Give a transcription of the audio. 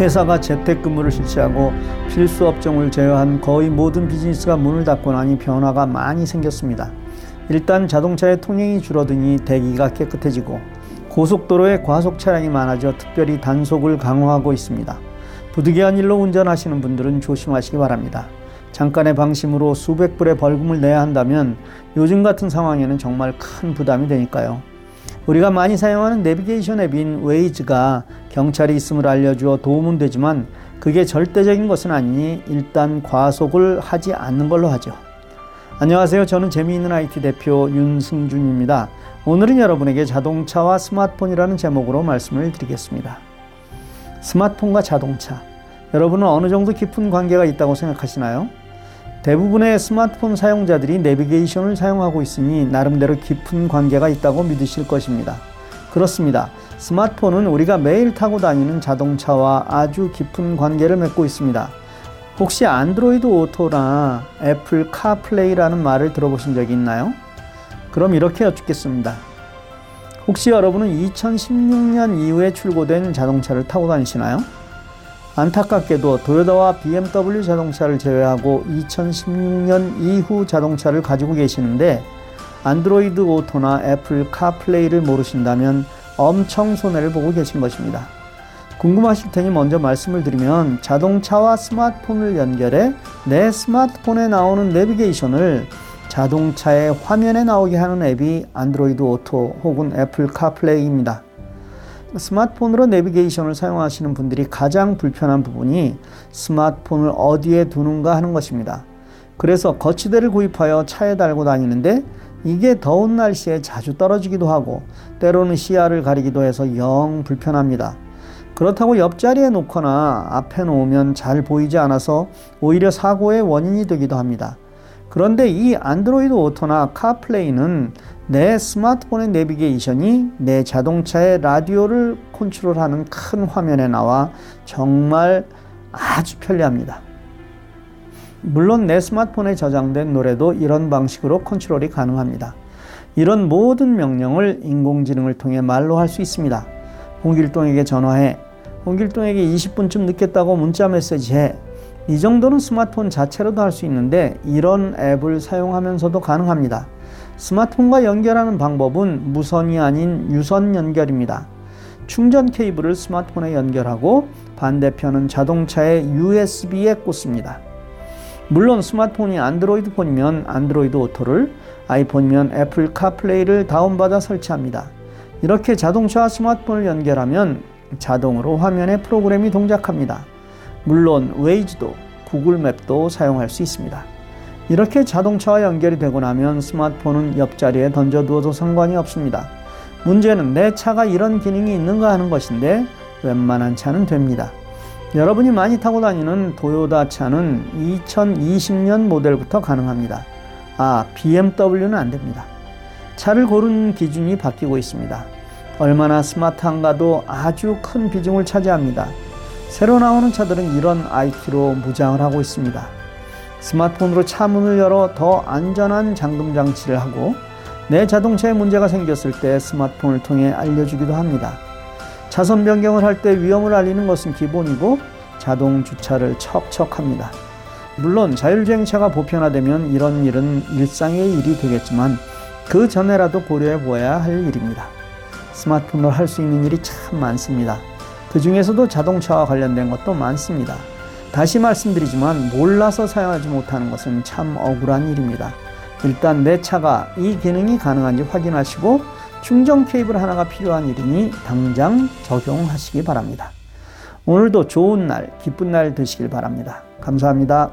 회사가 재택근무를 실시하고 필수 업종을 제외한 거의 모든 비즈니스가 문을 닫고 나니 변화가 많이 생겼습니다. 일단 자동차의 통행이 줄어드니 대기가 깨끗해지고 고속도로에 과속 차량이 많아져 특별히 단속을 강화하고 있습니다. 부득이한 일로 운전하시는 분들은 조심하시기 바랍니다. 잠깐의 방심으로 수백 불의 벌금을 내야 한다면 요즘 같은 상황에는 정말 큰 부담이 되니까요. 우리가 많이 사용하는 내비게이션 앱인 웨이즈가 경찰이 있음을 알려주어 도움은 되지만 그게 절대적인 것은 아니니 일단 과속을 하지 않는 걸로 하죠. 안녕하세요. 저는 재미있는 IT 대표 윤승준입니다. 오늘은 여러분에게 자동차와 스마트폰이라는 제목으로 말씀을 드리겠습니다. 스마트폰과 자동차. 여러분은 어느 정도 깊은 관계가 있다고 생각하시나요? 대부분의 스마트폰 사용자들이 내비게이션을 사용하고 있으니 나름대로 깊은 관계가 있다고 믿으실 것입니다. 그렇습니다. 스마트폰은 우리가 매일 타고 다니는 자동차와 아주 깊은 관계를 맺고 있습니다. 혹시 안드로이드 오토나 애플 카플레이라는 말을 들어보신 적이 있나요? 그럼 이렇게 여쭙겠습니다. 혹시 여러분은 2016년 이후에 출고된 자동차를 타고 다니시나요? 안타깝게도 도요타와 BMW 자동차를 제외하고 2016년 이후 자동차를 가지고 계시는데 안드로이드 오토나 애플 카플레이를 모르신다면 엄청 손해를 보고 계신 것입니다. 궁금하실 테니 먼저 말씀을 드리면 자동차와 스마트폰을 연결해 내 스마트폰에 나오는 내비게이션을 자동차의 화면에 나오게 하는 앱이 안드로이드 오토 혹은 애플 카플레이입니다. 스마트폰으로 내비게이션을 사용하시는 분들이 가장 불편한 부분이 스마트폰을 어디에 두는가 하는 것입니다. 그래서 거치대를 구입하여 차에 달고 다니는데 이게 더운 날씨에 자주 떨어지기도 하고 때로는 시야를 가리기도 해서 영 불편합니다. 그렇다고 옆자리에 놓거나 앞에 놓으면 잘 보이지 않아서 오히려 사고의 원인이 되기도 합니다. 그런데 이 안드로이드 오토나 카플레이는 내 스마트폰의 내비게이션이 내 자동차의 라디오를 컨트롤하는 큰 화면에 나와 정말 아주 편리합니다. 물론 내 스마트폰에 저장된 노래도 이런 방식으로 컨트롤이 가능합니다. 이런 모든 명령을 인공지능을 통해 말로 할 수 있습니다. 홍길동에게 전화해. 홍길동에게 20분쯤 늦겠다고 문자 메시지 해. 이 정도는 스마트폰 자체로도 할 수 있는데 이런 앱을 사용하면서도 가능합니다. 스마트폰과 연결하는 방법은 무선이 아닌 유선 연결입니다. 충전 케이블을 스마트폰에 연결하고 반대편은 자동차의 USB에 꽂습니다. 물론 스마트폰이 안드로이드 폰이면 안드로이드 오토를, 아이폰이면 애플 카플레이를 다운받아 설치합니다. 이렇게 자동차와 스마트폰을 연결하면 자동으로 화면에 프로그램이 동작합니다. 물론 웨이즈도 구글 맵도 사용할 수 있습니다. 이렇게 자동차와 연결이 되고 나면 스마트폰은 옆자리에 던져두어도 상관이 없습니다. 문제는 내 차가 이런 기능이 있는가 하는 것인데 웬만한 차는 됩니다. 여러분이 많이 타고 다니는 도요타 차는 2020년 모델부터 가능합니다. 아, BMW는 안 됩니다. 차를 고르는 기준이 바뀌고 있습니다. 얼마나 스마트한가도 아주 큰 비중을 차지합니다. 새로 나오는 차들은 이런 IT로 무장을 하고 있습니다. 스마트폰으로 차 문을 열어 더 안전한 잠금 장치를 하고 내 자동차에 문제가 생겼을 때 스마트폰을 통해 알려주기도 합니다. 차선 변경을 할 때 위험을 알리는 것은 기본이고 자동 주차를 척척합니다. 물론 자율주행차가 보편화되면 이런 일은 일상의 일이 되겠지만 그 전에라도 고려해 보아야 할 일입니다. 스마트폰으로 할 수 있는 일이 참 많습니다. 그 중에서도 자동차와 관련된 것도 많습니다. 다시 말씀드리지만 몰라서 사용하지 못하는 것은 참 억울한 일입니다. 일단 내 차가 이 기능이 가능한지 확인하시고 충전 케이블 하나가 필요한 일이니 당장 적용하시기 바랍니다. 오늘도 좋은 날, 기쁜 날 되시길 바랍니다. 감사합니다.